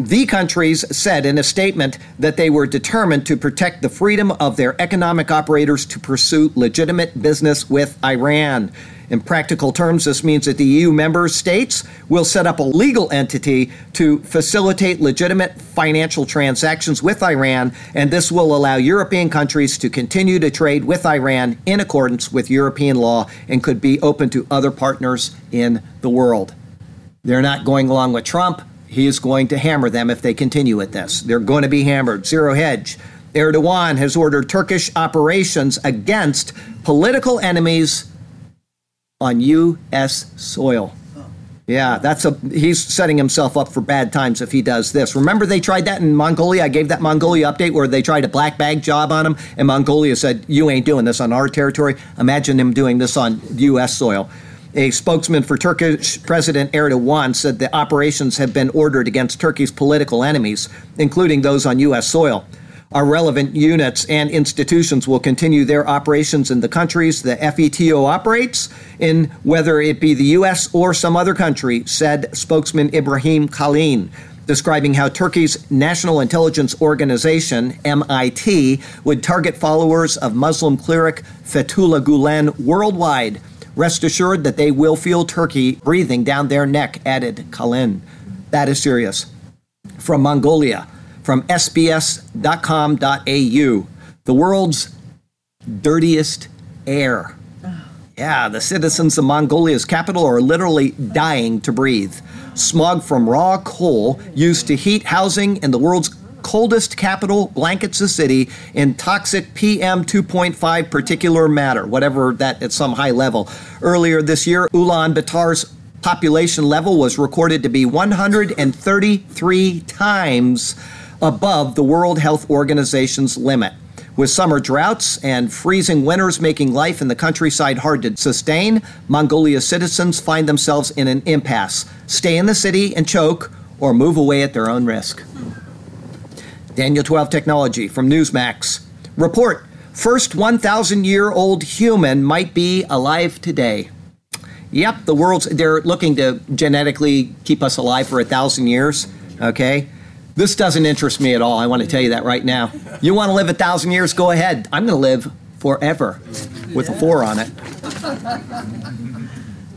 The countries said in a statement that they were determined to protect the freedom of their economic operators to pursue legitimate business with Iran. In practical terms, this means that the EU member states will set up a legal entity to facilitate legitimate financial transactions with Iran, and this will allow European countries to continue to trade with Iran in accordance with European law and could be open to other partners in the world. They're not going along with Trump. He is going to hammer them if they continue with this. They're going to be hammered. Zero hedge. Erdogan has ordered Turkish operations against political enemies on U.S. soil. Yeah, that's a he's setting himself up for bad times if he does this. Remember they tried that in Mongolia? I gave that Mongolia update where they tried a black bag job on him and Mongolia said, "You ain't doing this on our territory." Imagine him doing this on US soil. A spokesman for Turkish President Erdogan said the operations have been ordered against Turkey's political enemies, including those on US soil. Our relevant units and institutions will continue their operations in the countries the FETO operates, in whether it be the U.S. or some other country, said spokesman Ibrahim Kalin describing how Turkey's National Intelligence Organization, MIT, would target followers of Muslim cleric Fethullah Gulen worldwide. Rest assured that they will feel Turkey breathing down their neck, added Kalin. That is serious. From Mongolia, from sbs.com.au. The world's dirtiest air. Yeah, the citizens of Mongolia's capital are literally dying to breathe. Smog from raw coal used to heat housing in the world's coldest capital blankets the city in toxic PM 2.5 particulate matter, whatever that at some high level. Earlier this year, Ulaanbaatar's population level was recorded to be 133 times above the World Health Organization's limit. With summer droughts and freezing winters making life in the countryside hard to sustain, Mongolia citizens find themselves in an impasse. Stay in the city and choke, or move away at their own risk. Daniel 12 Technology from Newsmax. Report First 1,000 year old human might be alive today. Yep, the world's, they're looking to genetically keep us alive for a thousand years. Okay? This doesn't interest me at all. I want to tell you that right now. You want to live a thousand years? Go ahead. I'm going to live forever with a four on it.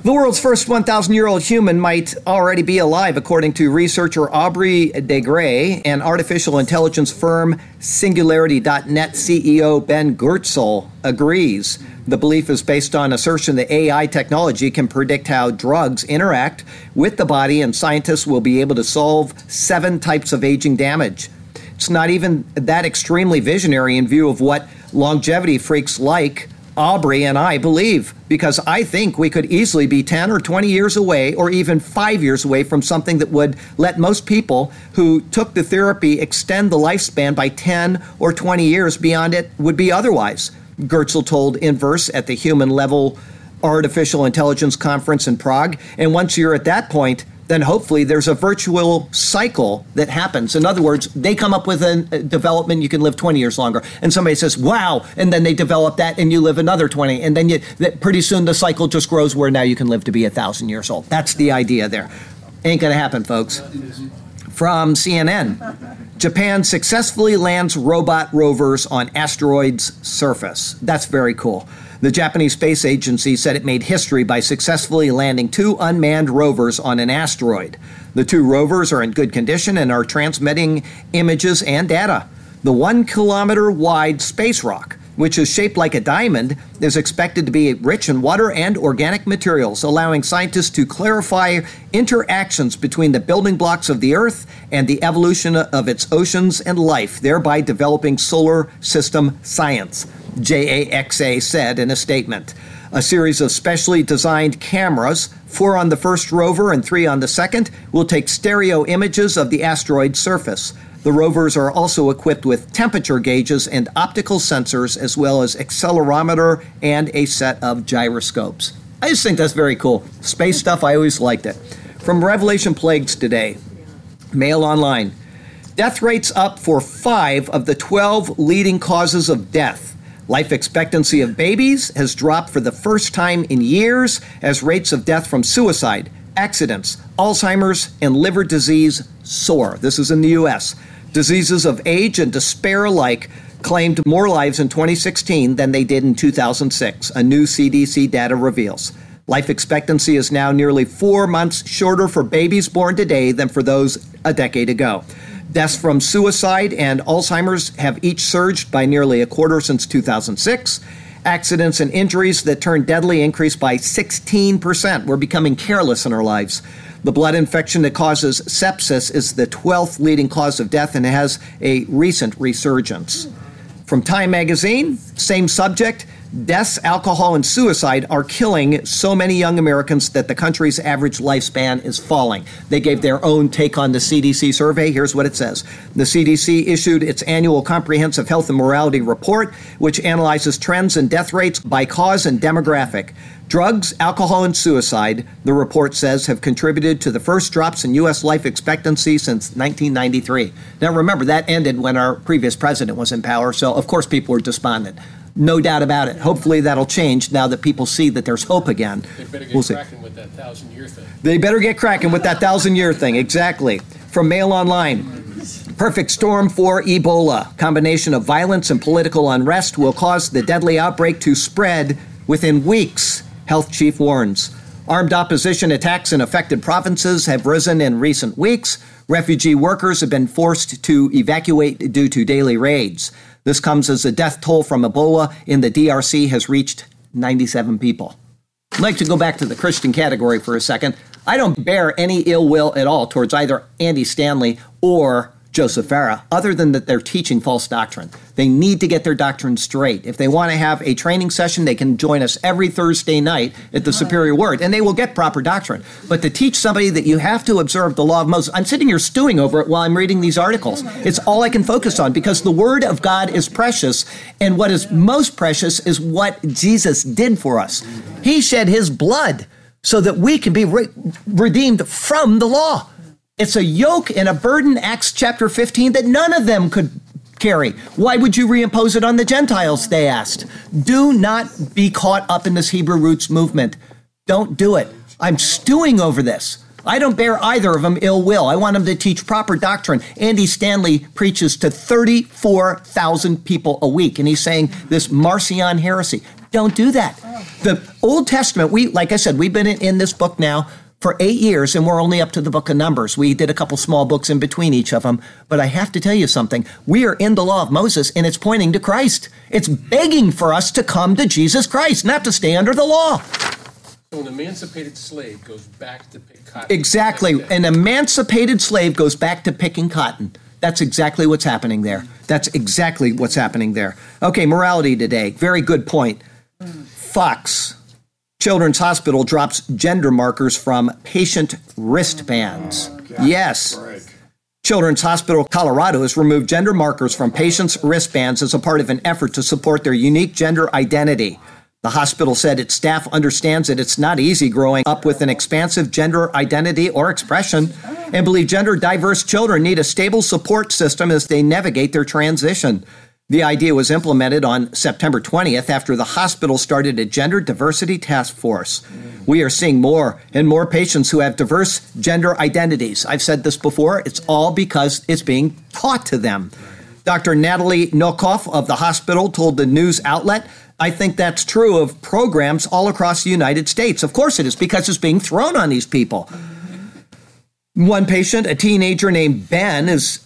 The world's first 1,000 year old human might already be alive, according to researcher Aubrey de Grey and artificial intelligence firm SingularityNET CEO Ben Goertzel agrees. The belief is based on assertion that AI technology can predict how drugs interact with the body, and scientists will be able to solve seven types of aging damage. It's not even that extremely visionary in view of what longevity freaks like Aubrey and I believe, because I think we could easily be 10 or 20 years away, or even five years away from something that would let most people who took the therapy extend the lifespan by 10 or 20 years beyond it would be otherwise. Goertzel told Inverse at the Human Level Artificial Intelligence Conference in Prague. And once you're at that point, then hopefully there's a virtual cycle that happens. In other words, they come up with a development, you can live 20 years longer. And somebody says, wow, and then they develop that and you live another 20. And then you, pretty soon the cycle just grows where now you can live to be a 1,000 years old. That's the idea there. Ain't going to happen, folks. From CNN. Japan successfully lands robot rovers on asteroid's surface. That's very cool. The Japanese Space Agency said it made history by successfully landing two unmanned rovers on an asteroid. The two rovers are in good condition and are transmitting images and data. The one kilometer wide space rock, which is shaped like a diamond, is expected to be rich in water and organic materials, allowing scientists to clarify interactions between the building blocks of the Earth and the evolution of its oceans and life, thereby developing solar system science. JAXA said in a statement. A series of specially designed cameras, four on the first rover and three on the second, will take stereo images of the asteroid's surface. The rovers are also equipped with temperature gauges and optical sensors, as well as accelerometer and a set of gyroscopes. I just think that's very cool. Space stuff, I always liked it. From Revelation Plagues today, Mail Online. Death rates up for five of the 12 leading causes of death. Life expectancy of babies has dropped for the first time in years as rates of death from suicide, accidents, Alzheimer's, and liver disease soar. This is in the U.S. Diseases of age and despair alike claimed more lives in 2016 than they did in 2006, a new CDC data reveals. Life expectancy is now nearly four months shorter for babies born today than for those a decade ago. Deaths from suicide and Alzheimer's have each surged by nearly a quarter since 2006. Accidents and injuries that turn deadly increased by 16%. We're becoming careless in our lives. The blood infection that causes sepsis is the 12th leading cause of death and has a recent resurgence. From Time magazine, same subject. Deaths, alcohol, and suicide are killing so many young Americans that the country's average lifespan is falling. They gave their own take on the CDC survey. Here's what it says The CDC issued its annual comprehensive health and morality report, which analyzes trends in death rates by cause and demographic. Drugs, alcohol, and suicide, the report says, have contributed to the first drops in U.S. life expectancy since 1993. Now, remember, that ended when our previous president was in power, so of course people were despondent. No doubt about it. Hopefully that'll change now that people see that there's hope again. They better get We'll cracking with that thousand year thing. They better get cracking with that thousand year thing. Exactly. From Mail Online. Perfect storm for Ebola. Combination of violence and political unrest will cause the deadly outbreak to spread within weeks, health chief warns. Armed opposition attacks in affected provinces have risen in recent weeks. Refugee workers have been forced to evacuate due to daily raids. This comes as the death toll from Ebola in the DRC has reached 97 people. I'd like to go back to the Christian category for a second. I don't bear any ill will at all towards either Andy Stanley or Joseph Farah, other than that they're teaching false doctrine. They need to get their doctrine straight. If they want to have a training session, they can join us every Thursday night at the Superior Word, and they will get proper doctrine. But to teach somebody that you have to observe the law of Moses, I'm sitting here stewing over it while I'm reading these articles. It's all I can focus on because the Word of God is precious, and what is most precious is what Jesus did for us. He shed His blood so that we can be re- redeemed from the law. It's a yoke and a burden, Acts chapter 15, that none of them could carry. Why would you reimpose it on the Gentiles? They asked. Do not be caught up in this Hebrew roots movement. Don't do it. I'm stewing over this. I don't bear either of them ill will. I want them to teach proper doctrine. Andy Stanley preaches to 34,000 people a week, and he's saying this Marcion heresy. Don't do that. The Old Testament, we, like I said, we've been in, in this book now for eight years, and we're only up to the book of Numbers. We did a couple small books in between each of them. But I have to tell you something. We are in the law of Moses, and it's pointing to Christ. It's begging for us to come to Jesus Christ, not to stay under the law. So an emancipated slave goes back to pick cotton. Exactly. An emancipated slave goes back to picking cotton. That's exactly what's happening there. That's exactly what's happening there. Okay, morality today. Very good point. Fox Children's Hospital drops gender markers from patient wristbands. Oh, yes. Children's Hospital Colorado has removed gender markers from patients' wristbands as a part of an effort to support their unique gender identity. The hospital said its staff understands that it's not easy growing up with an expansive gender identity or expression and believe gender diverse children need a stable support system as they navigate their transition. The idea was implemented on September 20th after the hospital started a gender diversity task force. We are seeing more and more patients who have diverse gender identities. I've said this before, it's all because it's being taught to them. Dr. Natalie Nokoff of the hospital told the news outlet, I think that's true of programs all across the United States. Of course it is, because it's being thrown on these people. One patient, a teenager named Ben, has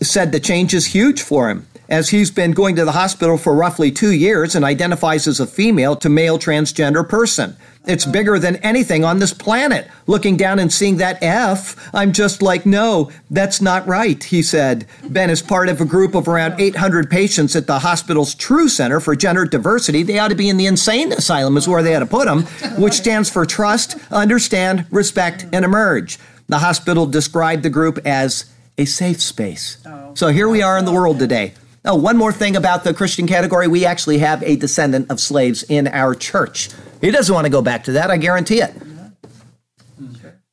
said the change is huge for him as he's been going to the hospital for roughly two years and identifies as a female to male transgender person. It's bigger than anything on this planet. Looking down and seeing that F, I'm just like, no, that's not right, he said. Ben is part of a group of around 800 patients at the hospital's True Center for Gender Diversity. They ought to be in the insane asylum, is where they ought to put them, which stands for Trust, Understand, Respect, and Emerge. The hospital described the group as a safe space. Oh. So here we are in the world today. Oh, one more thing about the Christian category. We actually have a descendant of slaves in our church. He doesn't want to go back to that, I guarantee it.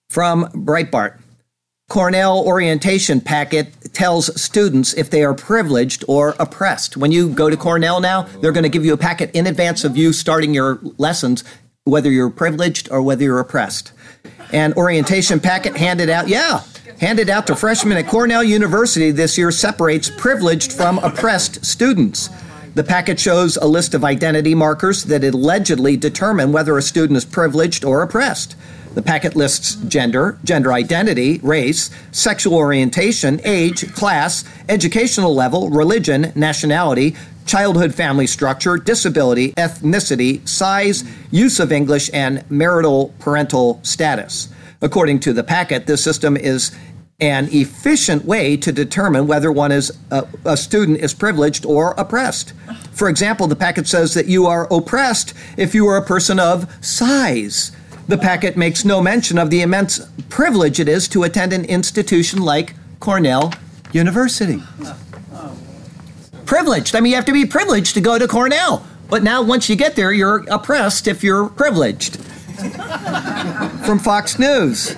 From Breitbart Cornell orientation packet tells students if they are privileged or oppressed. When you go to Cornell now, they're going to give you a packet in advance of you starting your lessons, whether you're privileged or whether you're oppressed. And orientation packet handed out, yeah, handed out to freshmen at Cornell University this year separates privileged from oppressed students. The packet shows a list of identity markers that allegedly determine whether a student is privileged or oppressed. The packet lists gender, gender identity, race, sexual orientation, age, class, educational level, religion, nationality, childhood family structure, disability, ethnicity, size, use of English, and marital parental status. According to the packet, this system is an efficient way to determine whether one is a, a, student is privileged or oppressed. For example, the packet says that you are oppressed if you are a person of size. The packet makes no mention of the immense privilege it is to attend an institution like Cornell University. Privileged. I mean, you have to be privileged to go to Cornell. But now, once you get there, you're oppressed if you're privileged. From Fox News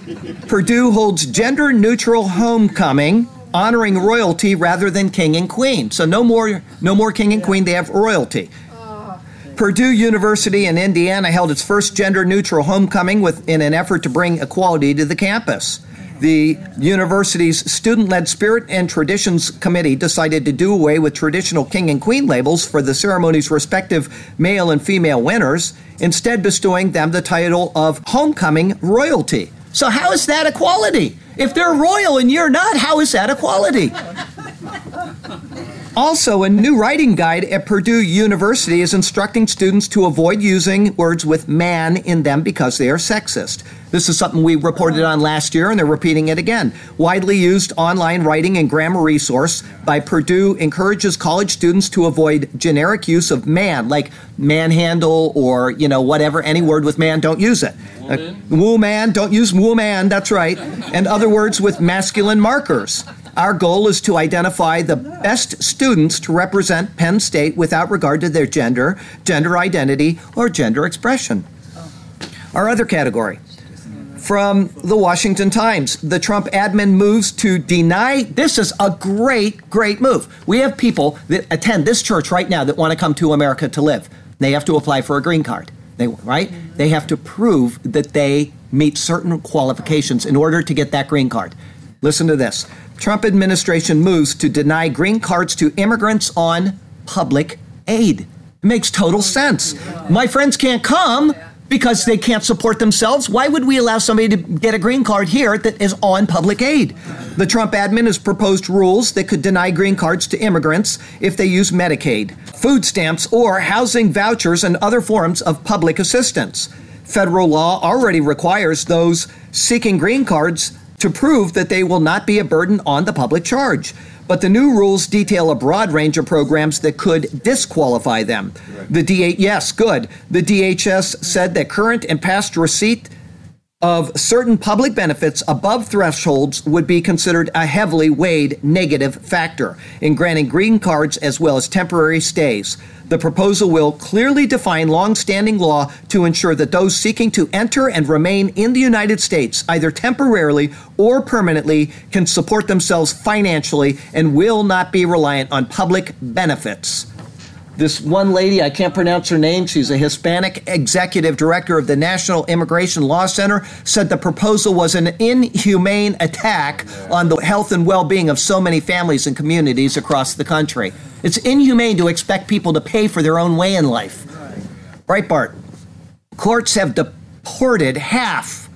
Purdue holds gender neutral homecoming honoring royalty rather than king and queen. So no more no more king and queen, they have royalty. Purdue University in Indiana held its first gender neutral homecoming with, in an effort to bring equality to the campus. The university's student led Spirit and Traditions Committee decided to do away with traditional king and queen labels for the ceremony's respective male and female winners, instead, bestowing them the title of homecoming royalty. So, how is that equality? If they're royal and you're not, how is that equality? Also, a new writing guide at Purdue University is instructing students to avoid using words with man in them because they are sexist. This is something we reported on last year, and they're repeating it again. Widely used online writing and grammar resource by Purdue encourages college students to avoid generic use of man, like manhandle or, you know, whatever, any word with man, don't use it. Uh, woo man, don't use woo man, that's right. And other words with masculine markers. Our goal is to identify the best students to represent Penn State without regard to their gender, gender identity, or gender expression. Our other category from the Washington Times. The Trump admin moves to deny. This is a great, great move. We have people that attend this church right now that want to come to America to live. They have to apply for a green card. They right? They have to prove that they meet certain qualifications in order to get that green card. Listen to this. Trump administration moves to deny green cards to immigrants on public aid. It makes total sense. My friends can't come because they can't support themselves. Why would we allow somebody to get a green card here that is on public aid? The Trump admin has proposed rules that could deny green cards to immigrants if they use Medicaid, food stamps, or housing vouchers and other forms of public assistance. Federal law already requires those seeking green cards to prove that they will not be a burden on the public charge. But the new rules detail a broad range of programs that could disqualify them. Right. The D yes, good. The DHS said that current and past receipt of certain public benefits above thresholds would be considered a heavily weighed negative factor in granting green cards as well as temporary stays. The proposal will clearly define long-standing law to ensure that those seeking to enter and remain in the United States, either temporarily or permanently, can support themselves financially and will not be reliant on public benefits. This one lady, I can't pronounce her name, she's a Hispanic executive director of the National Immigration Law Center, said the proposal was an inhumane attack on the health and well being of so many families and communities across the country. It's inhumane to expect people to pay for their own way in life. Right, Bart? Courts have deported half,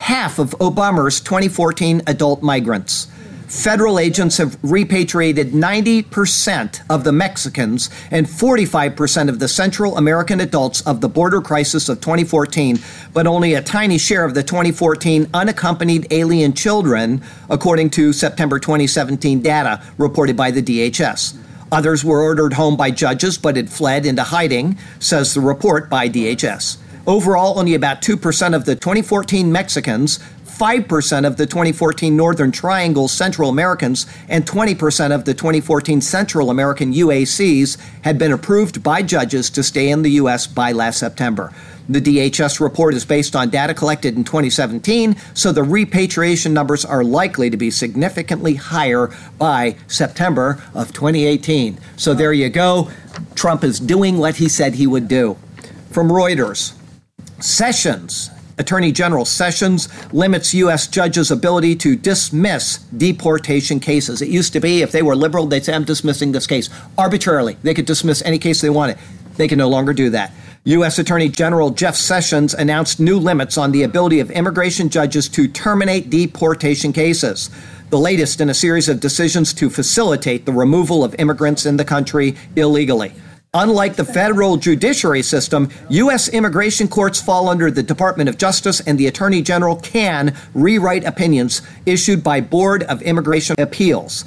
half of Obama's 2014 adult migrants federal agents have repatriated 90% of the Mexicans and 45% of the Central American adults of the border crisis of 2014, but only a tiny share of the 2014 unaccompanied alien children, according to September 2017 data reported by the DHS. Others were ordered home by judges but had fled into hiding, says the report by DHS. Overall, only about 2% of the 2014 Mexicans 5% of the 2014 Northern Triangle Central Americans and 20% of the 2014 Central American UACs had been approved by judges to stay in the U.S. by last September. The DHS report is based on data collected in 2017, so the repatriation numbers are likely to be significantly higher by September of 2018. So there you go. Trump is doing what he said he would do. From Reuters, Sessions Attorney General Sessions limits U.S. judges' ability to dismiss deportation cases. It used to be if they were liberal, they'd say, I'm dismissing this case arbitrarily. They could dismiss any case they wanted. They can no longer do that. U.S. Attorney General Jeff Sessions announced new limits on the ability of immigration judges to terminate deportation cases. The latest in a series of decisions to facilitate the removal of immigrants in the country illegally. Unlike the federal judiciary system, U.S. immigration courts fall under the Department of Justice, and the Attorney General can rewrite opinions issued by Board of Immigration Appeals.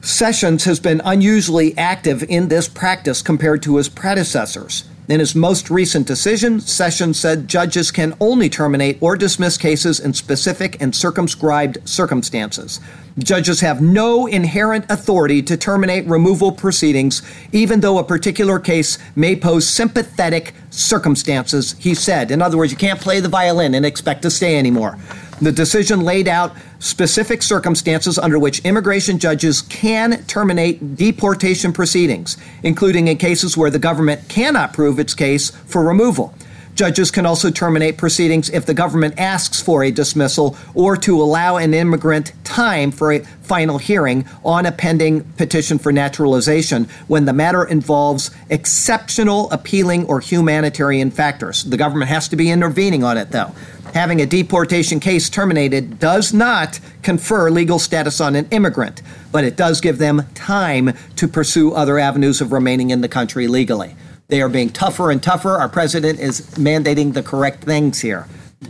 Sessions has been unusually active in this practice compared to his predecessors. In his most recent decision, Sessions said judges can only terminate or dismiss cases in specific and circumscribed circumstances. Judges have no inherent authority to terminate removal proceedings, even though a particular case may pose sympathetic circumstances, he said. In other words, you can't play the violin and expect to stay anymore. The decision laid out specific circumstances under which immigration judges can terminate deportation proceedings, including in cases where the government cannot prove its case for removal. Judges can also terminate proceedings if the government asks for a dismissal or to allow an immigrant time for a final hearing on a pending petition for naturalization when the matter involves exceptional, appealing, or humanitarian factors. The government has to be intervening on it, though having a deportation case terminated does not confer legal status on an immigrant, but it does give them time to pursue other avenues of remaining in the country legally. They are being tougher and tougher. Our president is mandating the correct things here.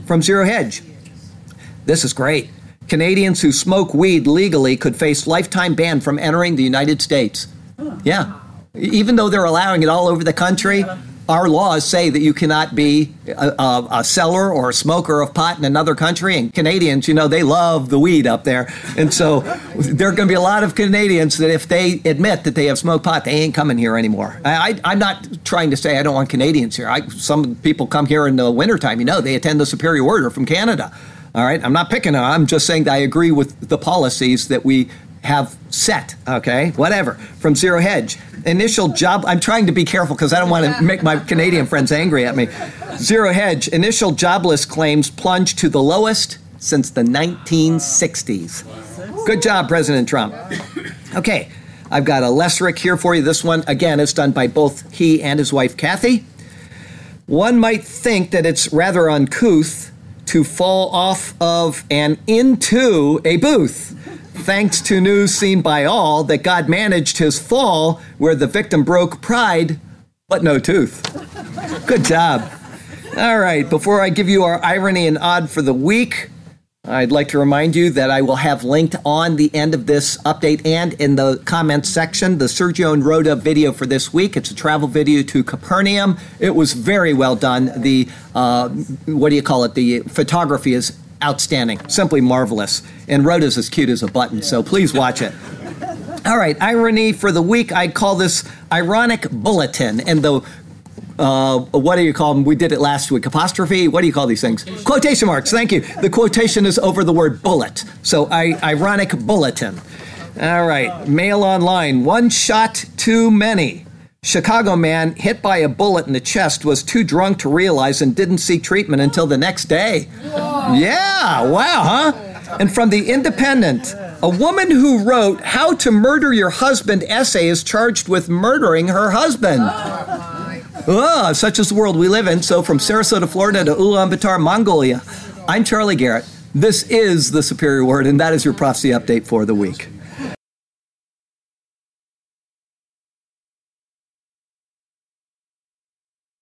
From Zero Hedge, this is great. Canadians who smoke weed legally could face lifetime ban from entering the United States. Yeah. Even though they're allowing it all over the country, our laws say that you cannot be a, a, a, seller or a smoker of pot in another country. And Canadians, you know, they love the weed up there. And so there are going to be a lot of Canadians that if they admit that they have smoked pot, they ain't coming here anymore. I, am not trying to say I don't want Canadians here. I, some people come here in the wintertime, you know, they attend the Superior Word from Canada. All right, I'm not picking on. I'm just saying that I agree with the policies that we have set, okay? Whatever. From Zero Hedge. Initial job. I'm trying to be careful because I don't want to make my Canadian friends angry at me. Zero Hedge, initial jobless claims plunged to the lowest since the 1960s. Good job, President Trump. Okay, I've got a Lesserick here for you. This one, again, is done by both he and his wife, Kathy. One might think that it's rather uncouth to fall off of and into a booth. Thanks to news seen by all that God managed his fall where the victim broke pride, but no tooth. Good job. All right, before I give you our irony and odd for the week, I'd like to remind you that I will have linked on the end of this update and in the comments section the Sergio and Rhoda video for this week. It's a travel video to Capernaum. It was very well done. The uh, what do you call it? The photography is outstanding, simply marvelous. And Rhoda's as cute as a button, so please watch it. All right, irony for the week. I call this ironic bulletin, and the uh, what do you call them? We did it last week. Apostrophe. What do you call these things? Quotation, quotation marks. Thank you. The quotation is over the word bullet. So, I, ironic bulletin. All right. Mail online. One shot too many. Chicago man hit by a bullet in the chest was too drunk to realize and didn't seek treatment until the next day. Whoa. Yeah. Wow. Huh? And from the Independent. A woman who wrote How to Murder Your Husband essay is charged with murdering her husband. Ah, such is the world we live in. So, from Sarasota, Florida to Ulaanbaatar, Mongolia, I'm Charlie Garrett. This is the Superior Word, and that is your prophecy update for the week.